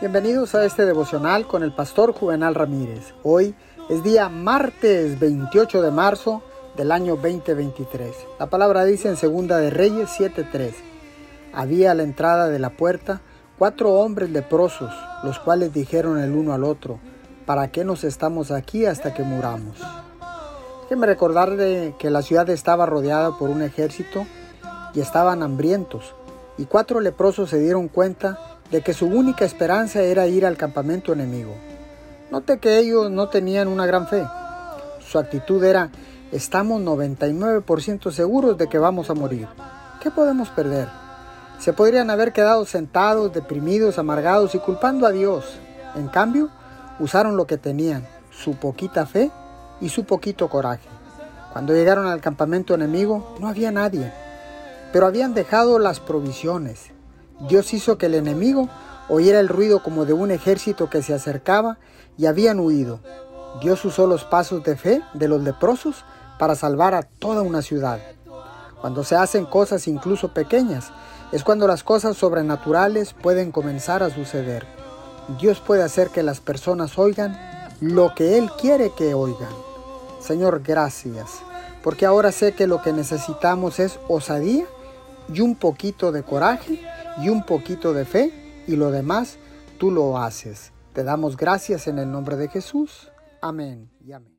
Bienvenidos a este devocional con el pastor Juvenal Ramírez. Hoy es día martes 28 de marzo del año 2023. La palabra dice en Segunda de Reyes 7:3. Había a la entrada de la puerta cuatro hombres leprosos, los cuales dijeron el uno al otro, ¿para qué nos estamos aquí hasta que muramos? Déjenme recordar de que la ciudad estaba rodeada por un ejército y estaban hambrientos, y cuatro leprosos se dieron cuenta de que su única esperanza era ir al campamento enemigo. Note que ellos no tenían una gran fe. Su actitud era, estamos 99% seguros de que vamos a morir. ¿Qué podemos perder? Se podrían haber quedado sentados, deprimidos, amargados y culpando a Dios. En cambio, usaron lo que tenían, su poquita fe y su poquito coraje. Cuando llegaron al campamento enemigo, no había nadie, pero habían dejado las provisiones, Dios hizo que el enemigo oyera el ruido como de un ejército que se acercaba y habían huido. Dios usó los pasos de fe de los leprosos para salvar a toda una ciudad. Cuando se hacen cosas incluso pequeñas, es cuando las cosas sobrenaturales pueden comenzar a suceder. Dios puede hacer que las personas oigan lo que Él quiere que oigan. Señor, gracias, porque ahora sé que lo que necesitamos es osadía y un poquito de coraje y un poquito de fe y lo demás tú lo haces. Te damos gracias en el nombre de Jesús. Amén y amén.